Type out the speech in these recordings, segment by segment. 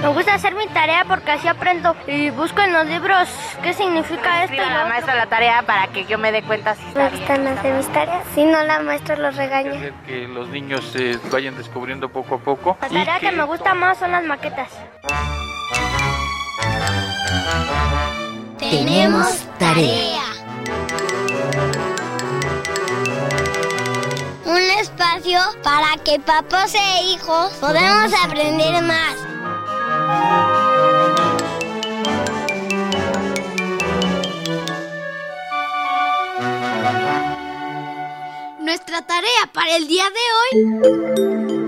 Me gusta hacer mi tarea porque así aprendo y busco en los libros qué significa esto. La maestra la tarea para que yo me dé cuenta si está Me gustan hacer mis tareas. Si no, la maestra los regaña. hacer que los niños se vayan descubriendo poco a poco. La tarea que me gusta más son las maquetas. Tenemos tarea. Un espacio para que papás e hijos podamos aprender más. Nuestra tarea para el día de hoy.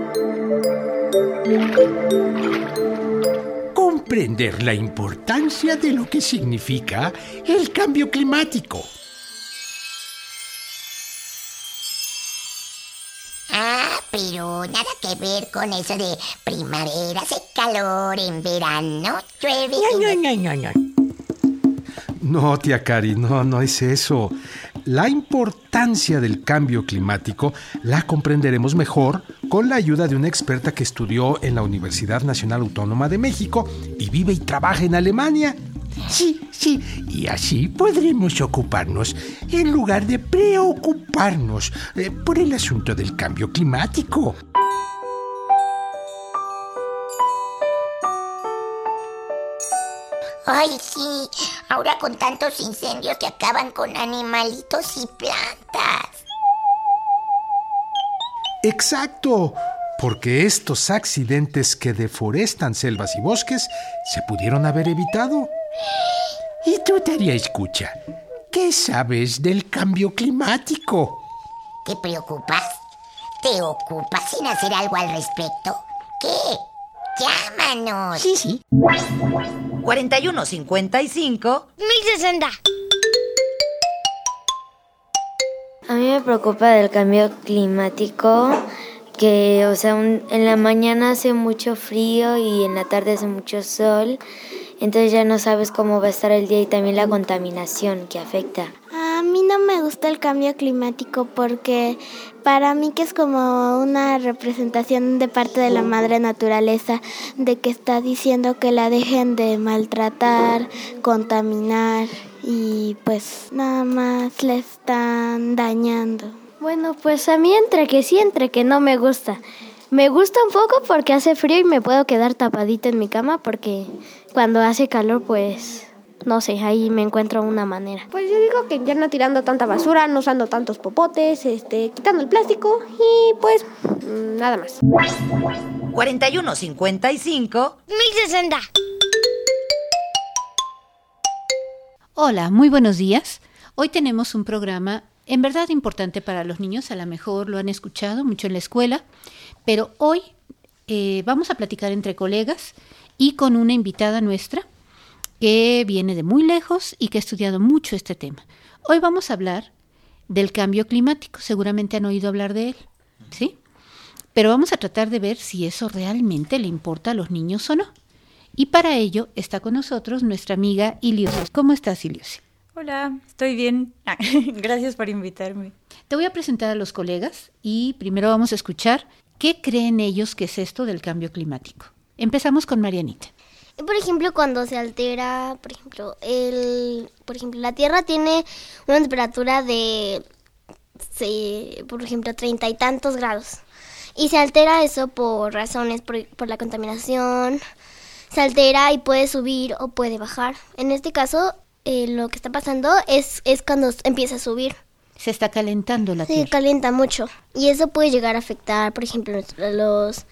comprender la importancia de lo que significa el cambio climático. Pero nada que ver con eso de primavera, hace calor, en verano llueve. No, tía Cari, no, no es eso. La importancia del cambio climático la comprenderemos mejor con la ayuda de una experta que estudió en la Universidad Nacional Autónoma de México y vive y trabaja en Alemania. Sí, y así podremos ocuparnos en lugar de preocuparnos eh, por el asunto del cambio climático. Ay, sí, ahora con tantos incendios que acaban con animalitos y plantas. Exacto, porque estos accidentes que deforestan selvas y bosques se pudieron haber evitado. Y tú, Taria, escucha, ¿qué sabes del cambio climático? ¿Te preocupas? ¿Te ocupas en hacer algo al respecto? ¿Qué? Llámanos. Sí, sí. 4155 1060. A mí me preocupa del cambio climático, que, o sea, un- en la mañana hace mucho frío y en la tarde hace mucho sol, entonces ya no sabes cómo va a estar el día y también la contaminación que afecta. A mí no me gusta el cambio climático porque para mí que es como una representación de parte de la madre naturaleza, de que está diciendo que la dejen de maltratar, contaminar y pues nada más le están dañando. Bueno, pues a mí entre que sí, entre que no me gusta. Me gusta un poco porque hace frío y me puedo quedar tapadita en mi cama porque cuando hace calor, pues no sé, ahí me encuentro una manera. Pues yo digo que ya no tirando tanta basura, no usando tantos popotes, este, quitando el plástico y pues mm, nada más. 4155 1060. Hola, muy buenos días. Hoy tenemos un programa en verdad importante para los niños, a lo mejor lo han escuchado mucho en la escuela, pero hoy eh, vamos a platicar entre colegas y con una invitada nuestra que viene de muy lejos y que ha estudiado mucho este tema. Hoy vamos a hablar del cambio climático, seguramente han oído hablar de él, ¿sí? Pero vamos a tratar de ver si eso realmente le importa a los niños o no. Y para ello está con nosotros nuestra amiga Ilios. ¿Cómo estás, Ilios? Hola, estoy bien. Gracias por invitarme. Te voy a presentar a los colegas y primero vamos a escuchar qué creen ellos que es esto del cambio climático. Empezamos con Marianita. Por ejemplo, cuando se altera, por ejemplo, el, por ejemplo, la Tierra tiene una temperatura de, por ejemplo, treinta y tantos grados. Y se altera eso por razones, por, por la contaminación. Se altera y puede subir o puede bajar. En este caso, eh, lo que está pasando es, es cuando empieza a subir. Se está calentando la Se Tierra. calienta mucho. Y eso puede llegar a afectar, por ejemplo, a los,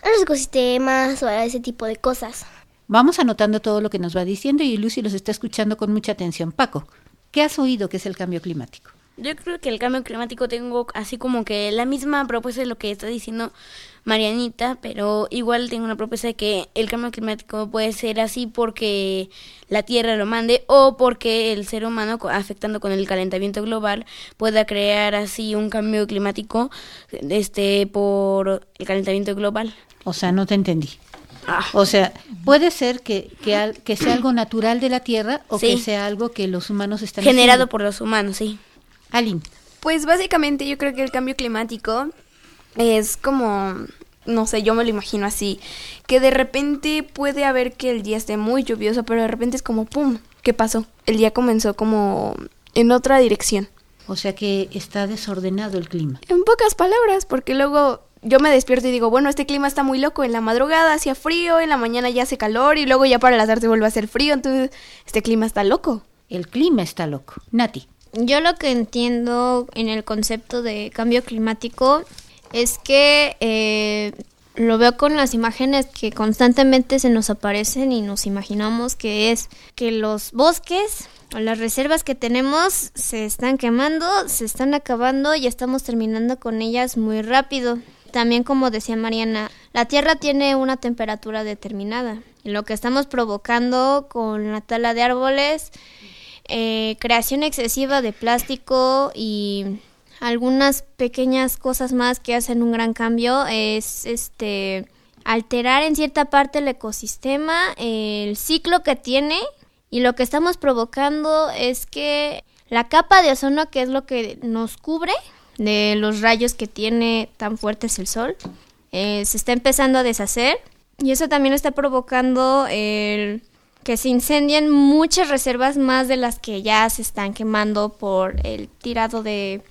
a los ecosistemas o a ese tipo de cosas. Vamos anotando todo lo que nos va diciendo y Lucy los está escuchando con mucha atención. Paco, ¿qué has oído que es el cambio climático? Yo creo que el cambio climático tengo así como que la misma propuesta de lo que está diciendo Marianita, pero igual tengo una propuesta de que el cambio climático puede ser así porque la Tierra lo mande o porque el ser humano afectando con el calentamiento global pueda crear así un cambio climático este por el calentamiento global. O sea, no te entendí. O sea, puede ser que, que, al- que sea algo natural de la Tierra o Sí. que sea algo que los humanos están Generado haciendo. por los humanos, sí. Aline. Pues básicamente yo creo que el cambio climático es como no sé, yo me lo imagino así, que de repente puede haber que el día esté muy lluvioso, pero de repente es como, ¡pum! ¿Qué pasó? El día comenzó como en otra dirección. O sea que está desordenado el clima. En pocas palabras, porque luego yo me despierto y digo, bueno, este clima está muy loco, en la madrugada hacía frío, en la mañana ya hace calor y luego ya para las tarde vuelve a hacer frío, entonces este clima está loco. El clima está loco. Nati. Yo lo que entiendo en el concepto de cambio climático es que eh, lo veo con las imágenes que constantemente se nos aparecen y nos imaginamos que es que los bosques o las reservas que tenemos se están quemando, se están acabando y estamos terminando con ellas muy rápido. También como decía Mariana, la Tierra tiene una temperatura determinada lo que estamos provocando con la tala de árboles, eh, creación excesiva de plástico y algunas pequeñas cosas más que hacen un gran cambio es este alterar en cierta parte el ecosistema, el ciclo que tiene y lo que estamos provocando es que la capa de ozono, que es lo que nos cubre de los rayos que tiene tan fuertes el sol, eh, se está empezando a deshacer y eso también está provocando el que se incendien muchas reservas más de las que ya se están quemando por el tirado de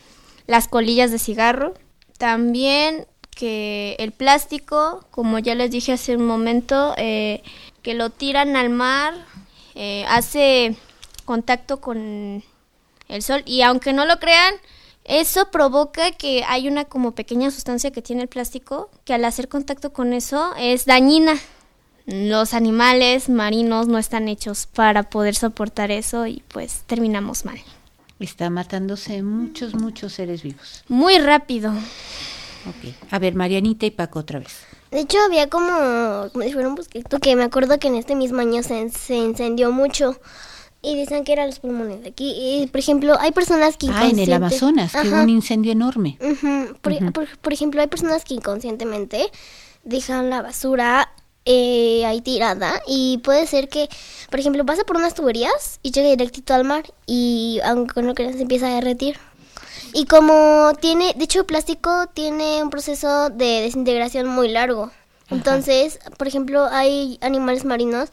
las colillas de cigarro. También que el plástico, como ya les dije hace un momento, eh, que lo tiran al mar, eh, hace contacto con el sol y aunque no lo crean, eso provoca que hay una como pequeña sustancia que tiene el plástico que al hacer contacto con eso es dañina. Los animales marinos no están hechos para poder soportar eso y pues terminamos mal. Está matándose muchos, muchos seres vivos. Muy rápido. Ok. A ver, Marianita y Paco otra vez. De hecho, había como, como si fuera un bosqueto que me acuerdo que en este mismo año se, se incendió mucho. Y dicen que eran los pulmones de aquí. Y, por ejemplo, hay personas que Ah, en el Amazonas, que hubo un incendio enorme. Por, Ujú. por- por ejemplo, hay personas que inconscientemente dejan la basura eh, ahí tirada. Y puede ser que, por ejemplo, pasa por unas tuberías y llega directito al mar. Y aunque no creas, se empieza a derretir. Y como tiene, de hecho el plástico tiene un proceso de desintegración muy largo. Entonces, por ejemplo, hay animales marinos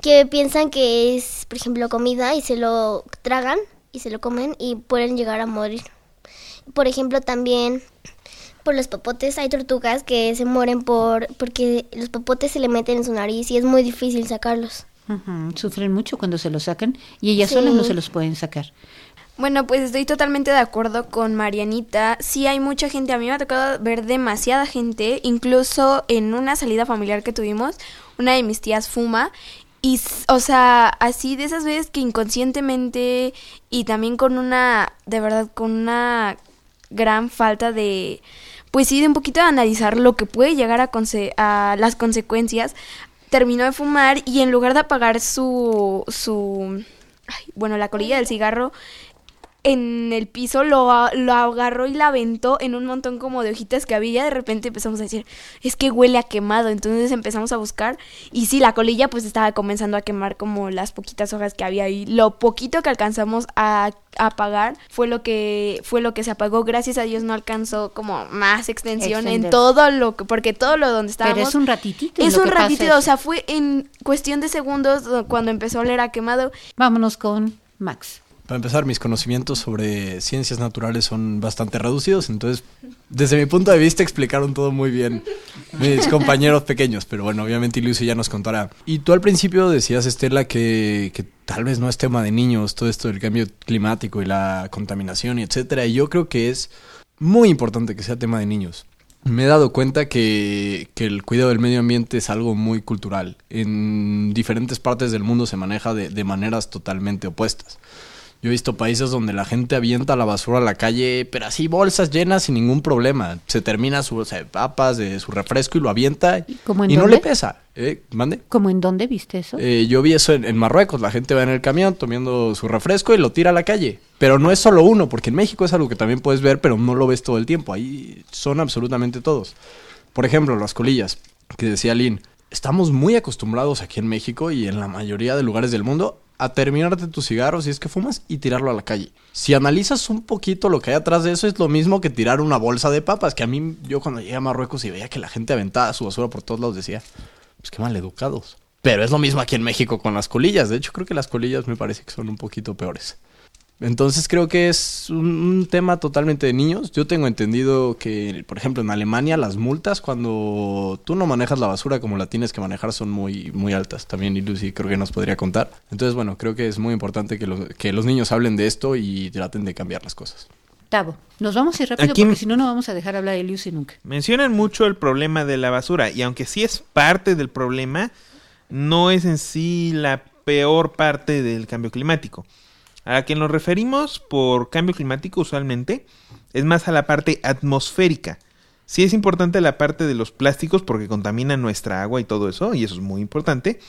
que piensan que es, por ejemplo, comida y se lo tragan y se lo comen y pueden llegar a morir. Por ejemplo, también por los popotes hay tortugas que se mueren por porque los popotes se le meten en su nariz y es muy difícil sacarlos. Sufren mucho cuando se los sacan y ellas Sí. solas no se los pueden sacar. Bueno, pues estoy totalmente de acuerdo con Marianita. Sí hay mucha gente, a mí me ha tocado ver demasiada gente, incluso en una salida familiar que tuvimos, una de mis tías fuma y, o sea, así de esas veces que inconscientemente y también con una, de verdad, con una gran falta de, pues sí, de un poquito de analizar lo que puede llegar a, conse- a las consecuencias, terminó de fumar y en lugar de apagar su, su, ay, bueno, la colilla del cigarro, en el piso lo, lo agarró y la aventó en un montón como de hojitas que había. De repente empezamos a decir, es que huele a quemado. Entonces empezamos a buscar y sí, la colilla pues estaba comenzando a quemar como las poquitas hojas que había ahí. Lo poquito que alcanzamos a, apagar fue lo que fue lo que se apagó. Gracias a Dios no alcanzó como más extensión en todo lo que porque todo lo donde estábamos Pero es un ratitito. es lo un que pasa eso. o sea, fue en cuestión de segundos do- cuando empezó a oler a quemado. Vámonos con Max. Para empezar, mis conocimientos sobre ciencias naturales son bastante reducidos, entonces, desde mi punto de vista, explicaron todo muy bien mis compañeros pequeños, pero bueno, obviamente Lucio ya nos contará. Y tú al principio decías, Estela, que, tal vez no es tema de niños todo esto del cambio climático y la contaminación y etcétera, y yo creo que es muy importante que sea tema de niños. Me he dado cuenta que, que el cuidado del medio ambiente es algo muy cultural. En diferentes partes del mundo se maneja de, de maneras totalmente opuestas. Yo he visto países donde la gente avienta la basura a la calle, pero así bolsas llenas sin ningún problema. Se termina su bolsa de papas, de su refresco y lo avienta ¿Cómo en y no le pesa. ¿Eh? ¿Mande? ¿Cómo en dónde viste eso? Eh, yo vi eso en, en Marruecos. La gente va en el camión tomando su refresco y lo tira a la calle. Pero no es solo uno, porque en México es algo que también puedes ver, pero no lo ves todo el tiempo. Ahí son absolutamente todos. Por ejemplo, las colillas, que decía Lynn. Estamos muy acostumbrados aquí en México y en la mayoría de lugares del mundo a terminarte tus cigarros si es que fumas y tirarlo a la calle. Si analizas un poquito lo que hay atrás de eso, es lo mismo que tirar una bolsa de papas. Que a mí, yo cuando llegué a Marruecos y veía que la gente aventaba su basura por todos lados, decía, pues qué mal educados. Pero es lo mismo aquí en México con las colillas. De hecho, creo que las colillas me parece que son un poquito peores. Entonces creo que es un, un, tema totalmente de niños. Yo tengo entendido que, por ejemplo, en Alemania las multas cuando tú no manejas la basura como la tienes que manejar son muy, muy altas. También Lucy creo que nos podría contar. Entonces, bueno, creo que es muy importante que los, que los niños hablen de esto y traten de cambiar las cosas. Tavo, nos vamos a ir rápido Aquí- porque si no, no vamos a dejar hablar de Lucy nunca. Mencionan mucho el problema de la basura y aunque sí es parte del problema, no es en sí la peor parte del cambio climático. A la que nos referimos por cambio climático usualmente es más a la parte atmosférica. Sí es importante la parte de los plásticos porque contaminan nuestra agua y todo eso, y eso es muy importante.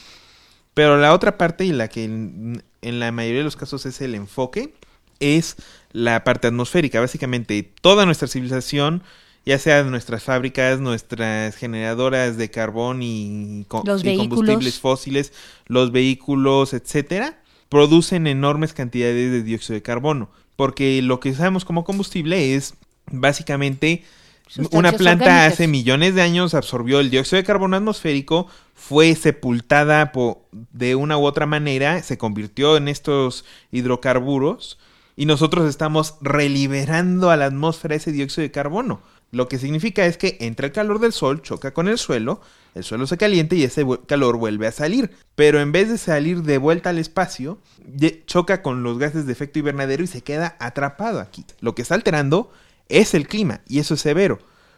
Pero la otra parte y la que en, en la mayoría de los casos es el enfoque es la parte atmosférica. Básicamente toda nuestra civilización, ya sea nuestras fábricas, nuestras generadoras de carbón y, co- Los y combustibles fósiles, los vehículos, etcétera, producen enormes cantidades de dióxido de carbono. Porque lo que usamos como combustible es básicamente una planta orgánicas. hace millones de años absorbió el dióxido de carbono atmosférico, fue sepultada po- de una u otra manera, se convirtió en estos hidrocarburos y nosotros estamos reliberando a la atmósfera ese dióxido de carbono. Lo que significa es que entra el calor del sol, choca con el suelo, el suelo se calienta y ese calor vuelve a salir. Pero en vez de salir de vuelta al espacio, choca con los gases de efecto invernadero y se queda atrapado aquí. Lo que está alterando es el clima y eso es severo.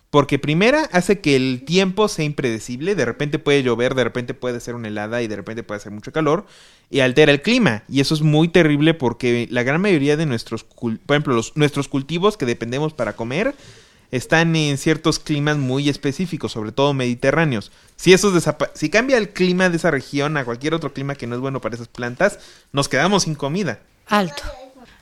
Porque primera hace que el tiempo sea impredecible, de repente puede llover, de repente puede ser una helada y de repente puede hacer mucho calor y altera el clima y eso es muy terrible porque la gran mayoría de nuestros, por ejemplo, nuestros cultivos que dependemos para comer están en ciertos climas muy específicos, sobre todo mediterráneos. Si esos si cambia el clima de esa región a cualquier otro clima que no es bueno para esas plantas, nos quedamos sin comida. Alto.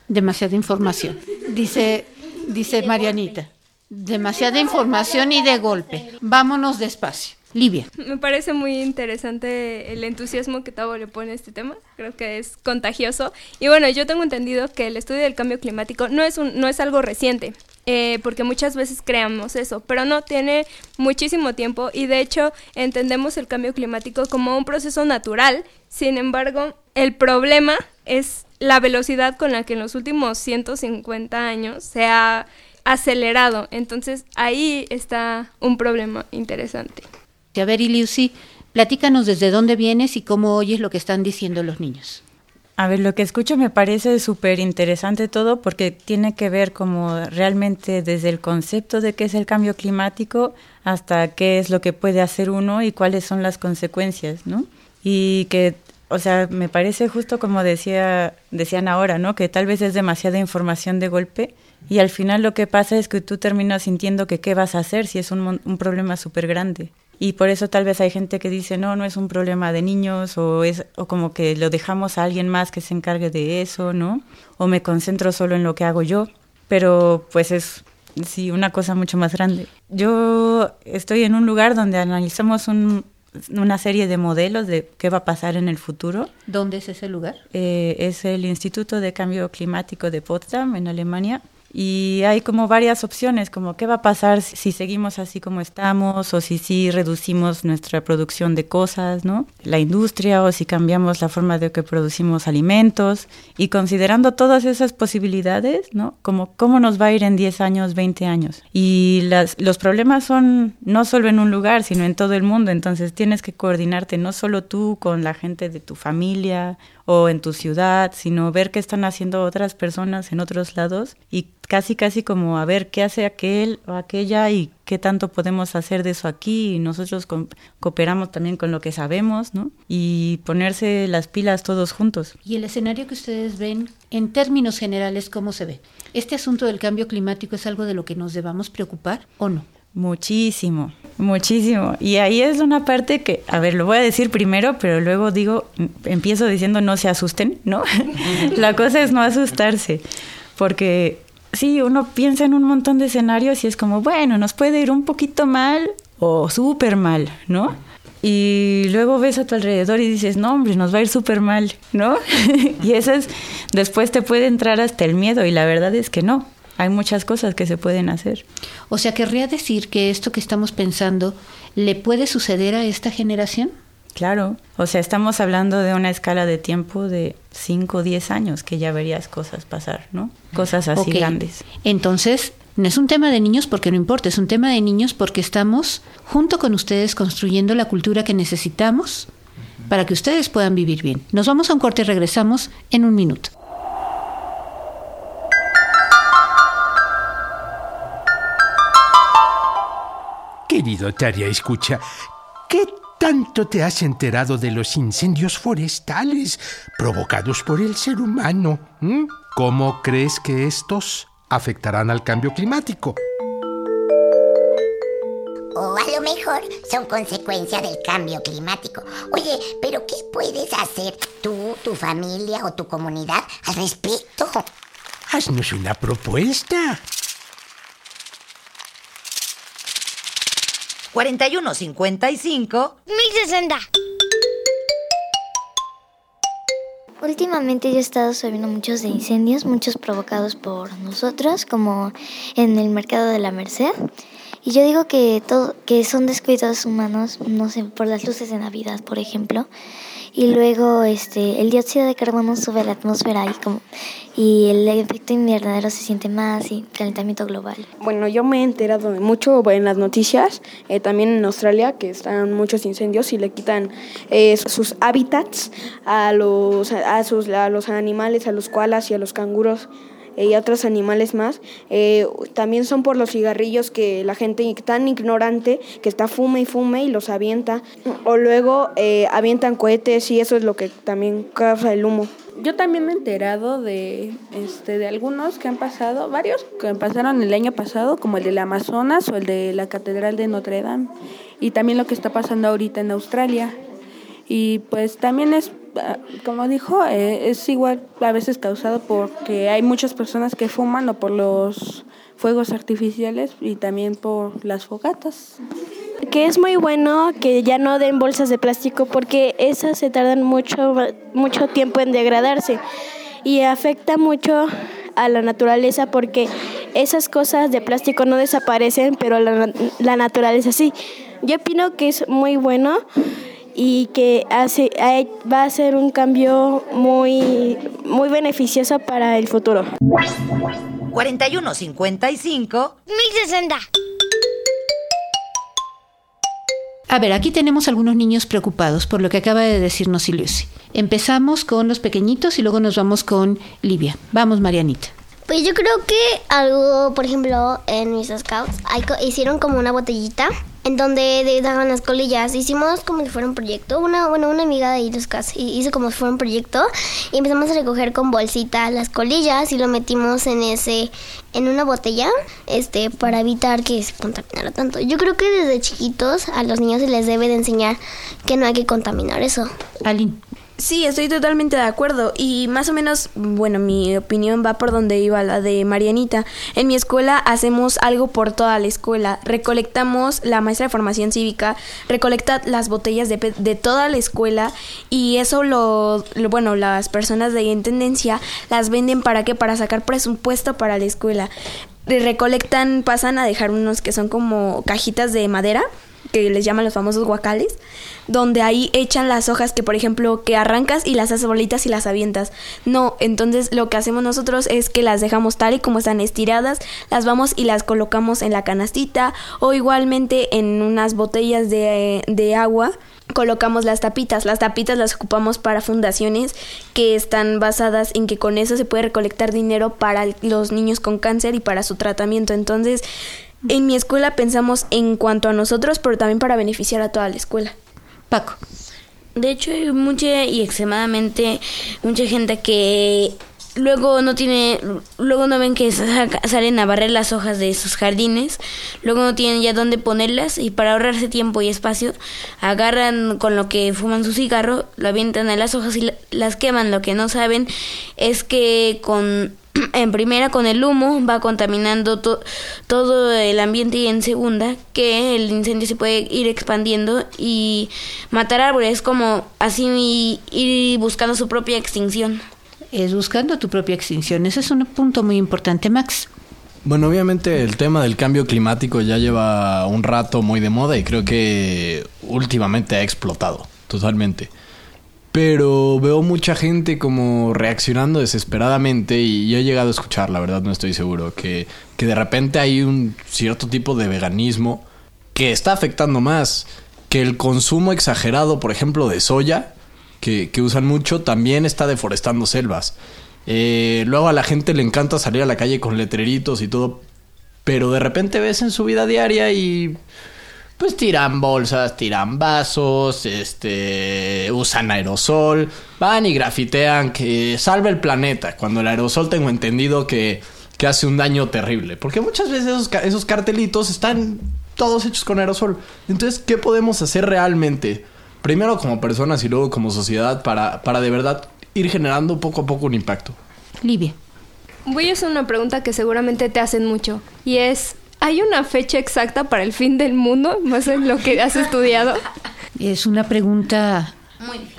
Demasiada información. Dice, dice Marianita. Demasiada información y de golpe. Vámonos despacio. Livia. Me parece muy interesante el entusiasmo que Tavo le pone a este tema. Creo que es contagioso. Y bueno, yo tengo entendido que el estudio del cambio climático no es, un, no es algo reciente, eh, porque muchas veces creamos eso, pero no tiene muchísimo tiempo y de hecho entendemos el cambio climático como un proceso natural. Sin embargo, el problema es la velocidad con la que en los últimos 150 años se ha acelerado. Entonces ahí está un problema interesante. A ver, Lucy, platícanos desde dónde vienes y cómo oyes lo que están diciendo los niños. A ver, lo que escucho me parece súper interesante todo porque tiene que ver como realmente desde el concepto de qué es el cambio climático hasta qué es lo que puede hacer uno y cuáles son las consecuencias, ¿no? Y que, o sea, me parece justo como decía, decían ahora, ¿no? Que tal vez es demasiada información de golpe y al final lo que pasa es que tú terminas sintiendo que qué vas a hacer si es un, un problema súper grande. Y por eso tal vez hay gente que dice, no, no es un problema de niños o, es, o como que lo dejamos a alguien más que se encargue de eso, ¿no? O me concentro solo en lo que hago yo. Pero pues es, sí, una cosa mucho más grande. Yo estoy en un lugar donde analizamos un- una serie de modelos de qué va a pasar en el futuro. ¿Dónde es ese lugar? Eh, es el Instituto de Cambio Climático de Potsdam, en Alemania. Y hay como varias opciones, como qué va a pasar si, seguimos así como estamos, o si sí reducimos nuestra producción de cosas, ¿no? La industria, o si cambiamos la forma de que producimos alimentos. Y considerando todas esas posibilidades, ¿no? Como cómo nos va a ir en 10 años, 20 años. Y las, los problemas son no solo en un lugar, sino en todo el mundo. Entonces tienes que coordinarte no solo tú con la gente de tu familia o en tu ciudad, sino ver qué están haciendo otras personas en otros lados y casi casi como a ver qué hace aquel o aquella y qué tanto podemos hacer de eso aquí y nosotros co- cooperamos también con lo que sabemos, ¿no? Y ponerse las pilas todos juntos. Y el escenario que ustedes ven, en términos generales, ¿cómo se ve? ¿Este asunto del cambio climático es algo de lo que nos debamos preocupar o no? Muchísimo, muchísimo. Y ahí es una parte que, a ver, lo voy a decir primero, pero luego digo, em- empiezo diciendo no se asusten, ¿no? La cosa es no asustarse, porque sí, uno piensa en un montón de escenarios y es como, bueno, nos puede ir un poquito mal o súper mal, ¿no? y luego ves a tu alrededor y dices, no, hombre, nos va a ir súper mal, ¿no? y eso es, después te puede entrar hasta el miedo y la verdad es que no. Hay muchas cosas que se pueden hacer. O sea, querría decir que esto que estamos pensando le puede suceder a esta generación. Claro, o sea, estamos hablando de una escala de tiempo de 5 o 10 años que ya verías cosas pasar, ¿no? Cosas así grandes. Entonces, no es un tema de niños porque no importa, es un tema de niños porque estamos junto con ustedes construyendo la cultura que necesitamos para que ustedes puedan vivir bien. Nos vamos a un corte y regresamos en un minuto. Querido Taria, escucha, ¿qué tanto te has enterado de los incendios forestales provocados por el ser humano? ¿Mm? ¿Cómo crees que estos afectarán al cambio climático? O a lo mejor son consecuencia del cambio climático. Oye, pero ¿qué puedes hacer tú, tu familia o tu comunidad al respecto? Haznos una propuesta. 4155 1060. Últimamente yo he estado sabiendo muchos de incendios, muchos provocados por nosotros, como en el mercado de la Merced. Y yo digo que todo, que son descuidos humanos, no sé, por las luces de Navidad, por ejemplo. Y luego este, el dióxido de carbono sube a la atmósfera y, como, y el efecto invernadero se siente más y calentamiento global. Bueno, yo me he enterado mucho en las noticias, eh, también en Australia, que están muchos incendios y le quitan eh, sus hábitats a los, a, sus, a los animales, a los koalas y a los canguros eh, y otros animales más. Eh, también son por los cigarrillos que la gente tan ignorante que está fume y fume y los avienta. O luego eh, avientan cohetes y eso es lo que también causa el humo. Yo también me he enterado de, este, de algunos que han pasado, varios que pasaron el año pasado, como el del Amazonas o el de la Catedral de Notre Dame, y también lo que está pasando ahorita en Australia. Y pues también es, como dijo, eh, es igual a veces causado porque hay muchas personas que fuman o por los fuegos artificiales y también por las fogatas. que es muy bueno que ya no den bolsas de plástico porque esas se tardan mucho, mucho tiempo en degradarse y afecta mucho a la naturaleza porque esas cosas de plástico no desaparecen, pero la, la naturaleza sí. Yo opino que es muy bueno y que hace, va a ser un cambio muy, muy beneficioso para el futuro. 4155 1060. A ver, aquí tenemos algunos niños preocupados por lo que acaba de decirnos Lucy. Empezamos con los pequeñitos y luego nos vamos con Livia. Vamos, Marianita. Pues yo creo que algo, por ejemplo, en mis scouts hay hicieron como una botellita en donde de- daban las colillas. Hicimos como si fuera un proyecto. Una, bueno, una amiga de Iloscas hizo como si fuera un proyecto y empezamos a recoger con bolsita las colillas y lo metimos en ese, en una botella, este, para evitar que se contaminara tanto. Yo creo que desde chiquitos a los niños se les debe de enseñar que no hay que contaminar eso. Alin. Sí, estoy totalmente de acuerdo y más o menos, bueno, mi opinión va por donde iba la de Marianita. En mi escuela hacemos algo por toda la escuela. Recolectamos, la maestra de formación cívica recolecta las botellas de, de toda la escuela y eso lo, lo- bueno, las personas de intendencia las venden para qué, para sacar presupuesto para la escuela. Recolectan, pasan a dejar unos que son como cajitas de madera que les llaman los famosos guacales, donde ahí echan las hojas que, por ejemplo, que arrancas y las haces bolitas y las avientas. No, entonces lo que hacemos nosotros es que las dejamos tal y como están estiradas, las vamos y las colocamos en la canastita o igualmente en unas botellas de, de agua colocamos las tapitas. Las tapitas las ocupamos para fundaciones que están basadas en que con eso se puede recolectar dinero para los niños con cáncer y para su tratamiento. Entonces, en mi escuela pensamos en cuanto a nosotros, pero también para beneficiar a toda la escuela. Paco. De hecho, hay mucha y extremadamente mucha gente que luego no tiene, luego no ven que salen a barrer las hojas de sus jardines, luego no tienen ya dónde ponerlas y para ahorrarse tiempo y espacio agarran con lo que fuman su cigarro, lo avientan a las hojas y la- las queman. Lo que no saben es que con en primera con el humo va contaminando to- todo el ambiente y en segunda que el incendio se puede ir expandiendo y matar árboles como así ir buscando su propia extinción. Es buscando tu propia extinción. Ese es un punto muy importante, Max. Bueno, obviamente el tema del cambio climático ya lleva un rato muy de moda y creo que últimamente ha explotado totalmente. Pero veo mucha gente como reaccionando desesperadamente y yo he llegado a escuchar, la verdad no estoy seguro, que, que de repente hay un cierto tipo de veganismo que está afectando más que el consumo exagerado, por ejemplo, de soya, que, usan mucho, también está deforestando selvas. Eh, luego a la gente le encanta salir a la calle con letreritos y todo, pero de repente ves en su vida diaria y pues tiran bolsas, tiran vasos, este, usan aerosol, van y grafitean que salve el planeta, cuando el aerosol tengo entendido que, que hace un daño terrible, porque muchas veces esos, esos cartelitos están todos hechos con aerosol. Entonces, ¿qué podemos hacer realmente? Primero como personas y luego como sociedad para, para de verdad ir generando poco a poco un impacto. Livia. Voy a hacer una pregunta que seguramente te hacen mucho y es, ¿hay una fecha exacta para el fin del mundo? Más en lo que has estudiado. Es una pregunta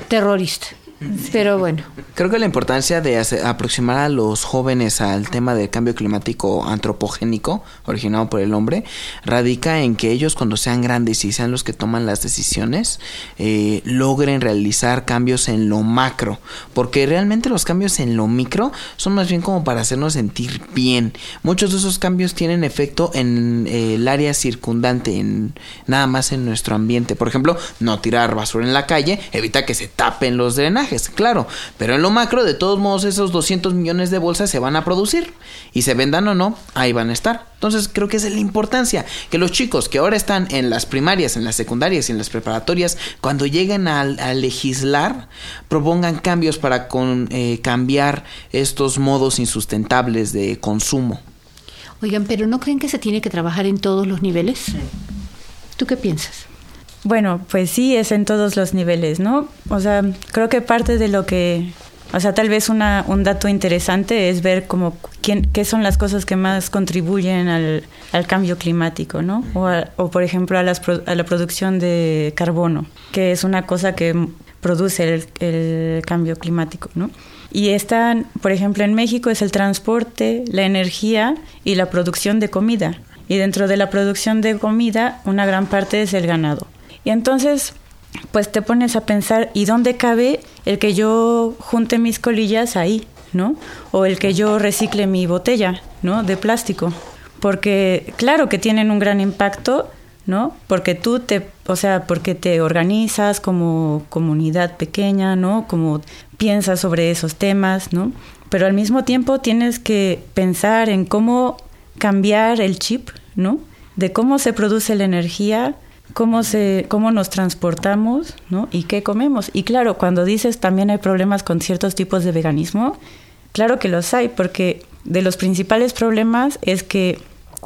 terrorista. Pero bueno. Creo que la importancia de hacer- aproximar a los jóvenes al tema del cambio climático antropogénico, originado por el hombre, radica en que ellos cuando sean grandes y sean los que toman las decisiones, eh, logren realizar cambios en lo macro, porque realmente los cambios en lo micro son más bien como para hacernos sentir bien. Muchos de esos cambios tienen efecto en eh, el área circundante, en nada más en nuestro ambiente. Por ejemplo, no tirar basura en la calle evita que se tapen los drenajes, claro, pero en lo macro, de todos modos, esos 200 millones de bolsas se van a producir y se vendan o no, ahí van a estar. Entonces, creo que esa es la importancia, que los chicos que ahora están en las primarias, en las secundarias y en las preparatorias, cuando lleguen a, a legislar, propongan cambios para con- eh, cambiar estos modos insustentables de consumo. Oigan, pero ¿no creen que se tiene que trabajar en todos los niveles? ¿Tú qué piensas? Bueno, pues sí, es en todos los niveles, ¿no? O sea, creo que parte de lo que, o sea, tal vez una, un dato interesante es ver como quién, qué son las cosas que más contribuyen al, al cambio climático, ¿no? O, o, por ejemplo, a, las a la producción de carbono, que es una cosa que produce el, el cambio climático, ¿no? Y están, por ejemplo, en México es el transporte, la energía y la producción de comida. Y dentro de la producción de comida, una gran parte es el ganado. Y entonces, pues te pones a pensar, ¿y dónde cabe el que yo junte mis colillas ahí, ¿no? O el que yo recicle mi botella, ¿no? De plástico. Porque claro que tienen un gran impacto, ¿no? Porque tú te, o sea, porque te organizas como comunidad pequeña, ¿no? Como piensas sobre esos temas, ¿no? Pero al mismo tiempo tienes que pensar en cómo cambiar el chip, ¿no? De cómo se produce la energía, cómo se cómo nos transportamos, ¿no? Y qué comemos. Y claro, cuando dices también hay problemas con ciertos tipos de veganismo, claro que los hay porque de los principales problemas es que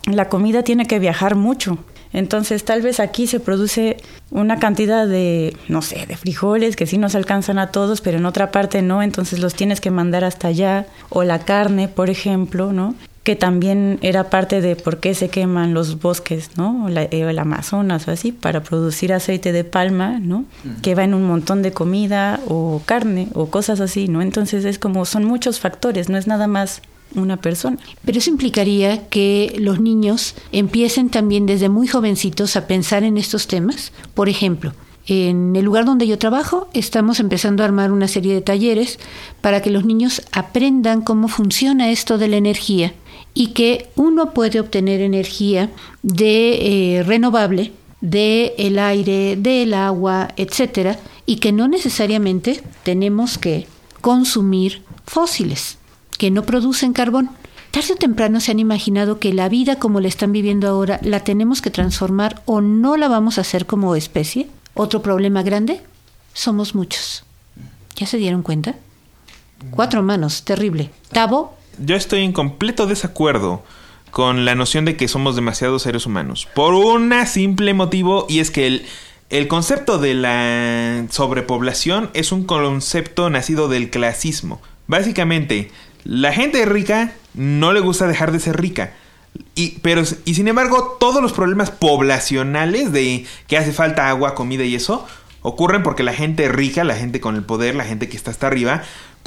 la comida tiene que viajar mucho. Entonces, tal vez aquí se produce una cantidad de, no sé, de frijoles que sí nos alcanzan a todos, pero en otra parte no, entonces los tienes que mandar hasta allá. O la carne, por ejemplo, ¿no? Que también era parte de por qué se queman los bosques, ¿no? La- eh, el Amazonas o así, para producir aceite de palma, ¿no? Que va en un montón de comida o carne o cosas así, ¿no? Entonces es como, son muchos factores, no es nada más una persona. Pero eso implicaría que los niños empiecen también desde muy jovencitos a pensar en estos temas. Por ejemplo, en el lugar donde yo trabajo estamos empezando a armar una serie de talleres para que los niños aprendan cómo funciona esto de la energía y que uno puede obtener energía de eh, renovable de el aire, del agua, etcétera, y que no necesariamente tenemos que consumir fósiles que no producen carbón. Tarde o temprano se han imaginado que la vida como la están viviendo ahora la tenemos que transformar o no la vamos a hacer como especie. Otro problema grande, somos muchos. ¿Ya se dieron cuenta? Cuatro manos, terrible. Tavo, Yo estoy en completo desacuerdo con la noción de que somos demasiados seres humanos. Por un simple motivo, y es que el, el concepto de la sobrepoblación es un concepto nacido del clasismo. Básicamente, la gente rica no le gusta dejar de ser rica. Y, pero, y sin embargo, todos los problemas poblacionales de que hace falta agua, comida y eso, ocurren porque la gente rica, la gente con el poder, la gente que está hasta arriba,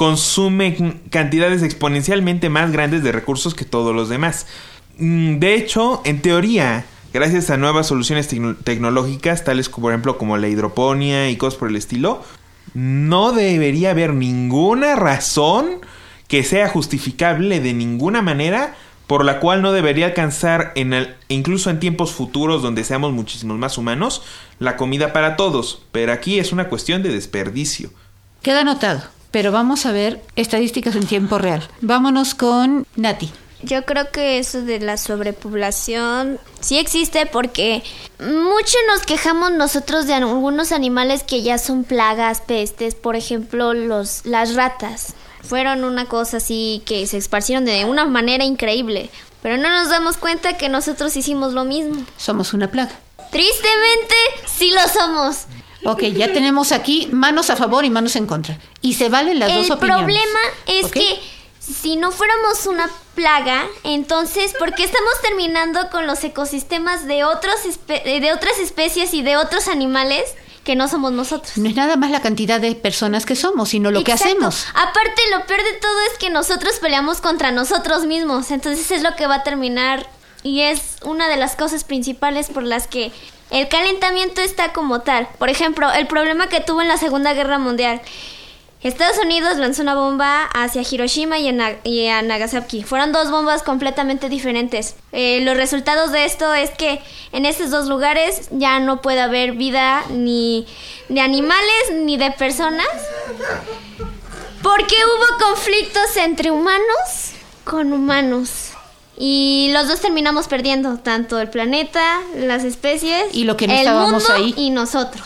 consume cantidades exponencialmente más grandes de recursos que todos los demás. Mm, De hecho, en teoría, gracias a nuevas soluciones tecno- tecnológicas, tales como, por ejemplo como la hidroponía y cosas por el estilo, no debería haber ninguna razón que sea justificable de ninguna manera por la cual no debería alcanzar en el, incluso en tiempos futuros donde seamos muchísimos más humanos la comida para todos. Pero aquí es una cuestión de desperdicio. queda anotado. Pero vamos a ver estadísticas en tiempo real. Vámonos con Nati. Yo creo que eso de la sobrepoblación sí existe porque mucho nos quejamos nosotros de algunos animales que ya son plagas, pestes, por ejemplo, los las ratas. Fueron una cosa así que se esparcieron de una manera increíble, pero no nos damos cuenta que nosotros hicimos lo mismo. Somos una plaga. Tristemente, sí lo somos. Ok, ya tenemos aquí manos a favor y manos en contra. Y se valen las dos El opiniones. problema es que si no fuéramos una plaga, entonces, ¿por qué estamos terminando con los ecosistemas de, otros de otras especies y de otros animales que no somos nosotros? No es nada más la cantidad de personas que somos, sino lo que hacemos. Aparte, lo peor de todo es que nosotros peleamos contra nosotros mismos. Entonces es lo que va a terminar y es una de las cosas principales por las que el calentamiento está como tal. Por ejemplo, el problema que tuvo en la Segunda Guerra Mundial. Estados Unidos lanzó una bomba hacia Hiroshima y a, y a Nagasaki. Fueron dos bombas completamente diferentes. Eh, los resultados de esto es que en estos dos lugares ya no puede haber vida ni de animales ni de personas. Porque hubo conflictos entre humanos con humanos. Y los dos terminamos perdiendo, tanto el planeta, las especies, Y lo que no el estábamos mundo ahí. y nosotros.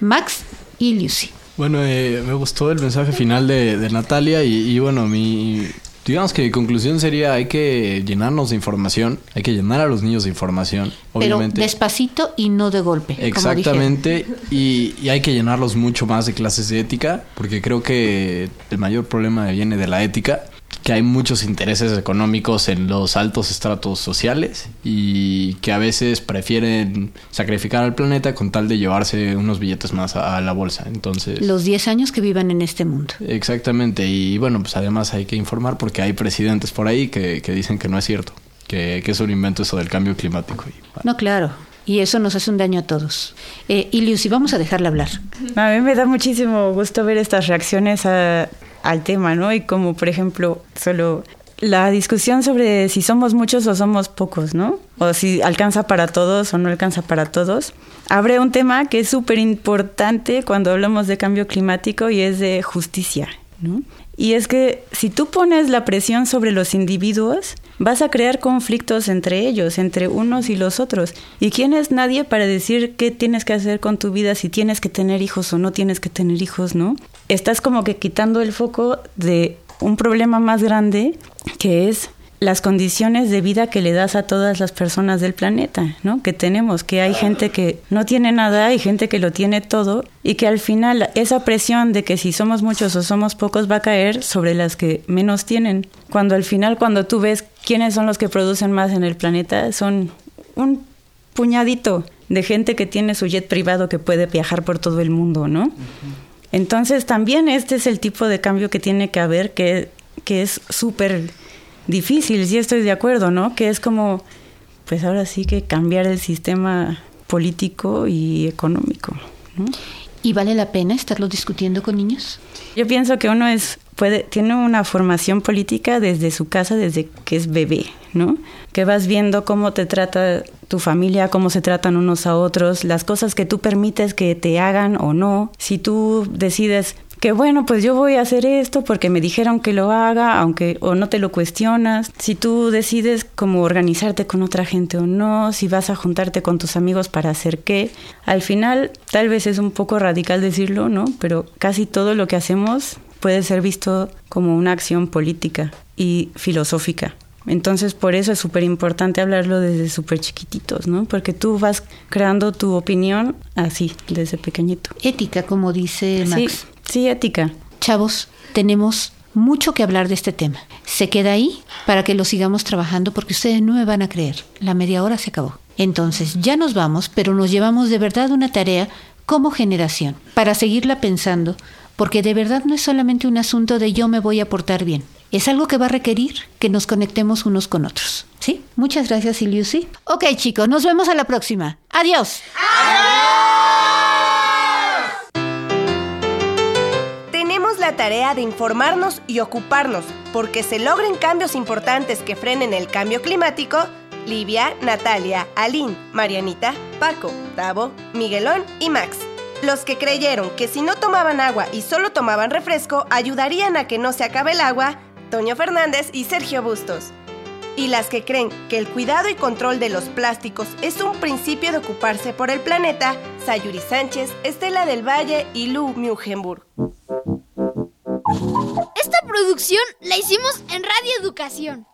Max y Lucy. Bueno, eh, me gustó el mensaje final de, de Natalia y, y bueno, mi... Digamos que mi conclusión sería hay que llenarnos de información, hay que llenar a los niños de información, Pero obviamente. despacito y no de golpe. como. Exactamente, y, y hay que llenarlos mucho más de clases de ética, porque creo que el mayor problema viene de la ética, que hay muchos intereses económicos en los altos estratos sociales y que a veces prefieren sacrificar al planeta con tal de llevarse unos billetes más a, a la bolsa. Entonces, Los 10 años que vivan en este mundo. exactamente, y bueno, pues además hay que informar porque hay presidentes por ahí que, que dicen que no es cierto, que, que es un invento eso del cambio climático. Y, No, claro. Y eso nos hace un daño a todos. Eh, y Lucy, vamos a dejarla hablar. A mí me da muchísimo gusto ver estas reacciones a- al tema, ¿no? Y como, por ejemplo, solo la discusión sobre si somos muchos o somos pocos, ¿no? O si alcanza para todos o no alcanza para todos. Abre un tema que es súper importante cuando hablamos de cambio climático y es de justicia, ¿no? Y es que si tú pones la presión sobre los individuos, vas a crear conflictos entre ellos, entre unos y los otros. ¿Y quién es nadie para decir qué tienes que hacer con tu vida, si tienes que tener hijos o no tienes que tener hijos, ¿no? Estás como que quitando el foco de un problema más grande que es las condiciones de vida que le das a todas las personas del planeta, ¿no? Que tenemos, que hay gente que no tiene nada y gente que lo tiene todo y que al final esa presión de que si somos muchos o somos pocos va a caer sobre las que menos tienen. Cuando al final cuando tú ves quiénes son los que producen más en el planeta, son un puñadito de gente que tiene su jet privado que puede viajar por todo el mundo, ¿no? Entonces también este es el tipo de cambio que tiene que haber, que, que es súper difícil, sí estoy de acuerdo, ¿no? Que es como, pues ahora sí que cambiar el sistema político y económico. ¿no? ¿Y vale la pena estarlo discutiendo con niños? Yo pienso que uno es puede tiene una formación política desde su casa, desde que es bebé, ¿no? Que vas viendo cómo te trata tu familia, cómo se tratan unos a otros, las cosas que tú permites que te hagan o no. Si tú decides que bueno, pues yo voy a hacer esto porque me dijeron que lo haga, aunque o no te lo cuestionas, si tú decides cómo organizarte con otra gente o no, si vas a juntarte con tus amigos para hacer qué, al final tal vez es un poco radical decirlo, ¿no? Pero casi todo lo que hacemos puede ser visto como una acción política y filosófica. Entonces, por eso es súper importante hablarlo desde súper chiquititos, ¿no? Porque tú vas creando tu opinión así, desde pequeñito. Ética, como dice Max. Sí, sí, ética. Chavos, tenemos mucho que hablar de este tema. Se queda ahí para que lo sigamos trabajando porque ustedes no me van a creer. La media hora se acabó. Entonces, ya nos vamos, pero nos llevamos de verdad una tarea como generación para seguirla pensando, porque de verdad no es solamente un asunto de yo me voy a portar bien. Es algo que va a requerir que nos conectemos unos con otros. ¿Sí? Muchas gracias, Lucy. Ok, chicos, nos vemos a la próxima. Adiós. Tenemos la tarea de informarnos y ocuparnos porque se logren cambios importantes que frenen el cambio climático. Livia, Natalia, Aline, Marianita, Paco, Tavo, Miguelón y Max. Los que creyeron que si no tomaban agua y solo tomaban refresco ayudarían a que no se acabe el agua, Toño Fernández y Sergio Bustos. Y las que creen que el cuidado y control de los plásticos es un principio de ocuparse por el planeta, Sayuri Sánchez, Estela del Valle y Lu Mugenburg. Esta producción la hicimos en Radio Educación.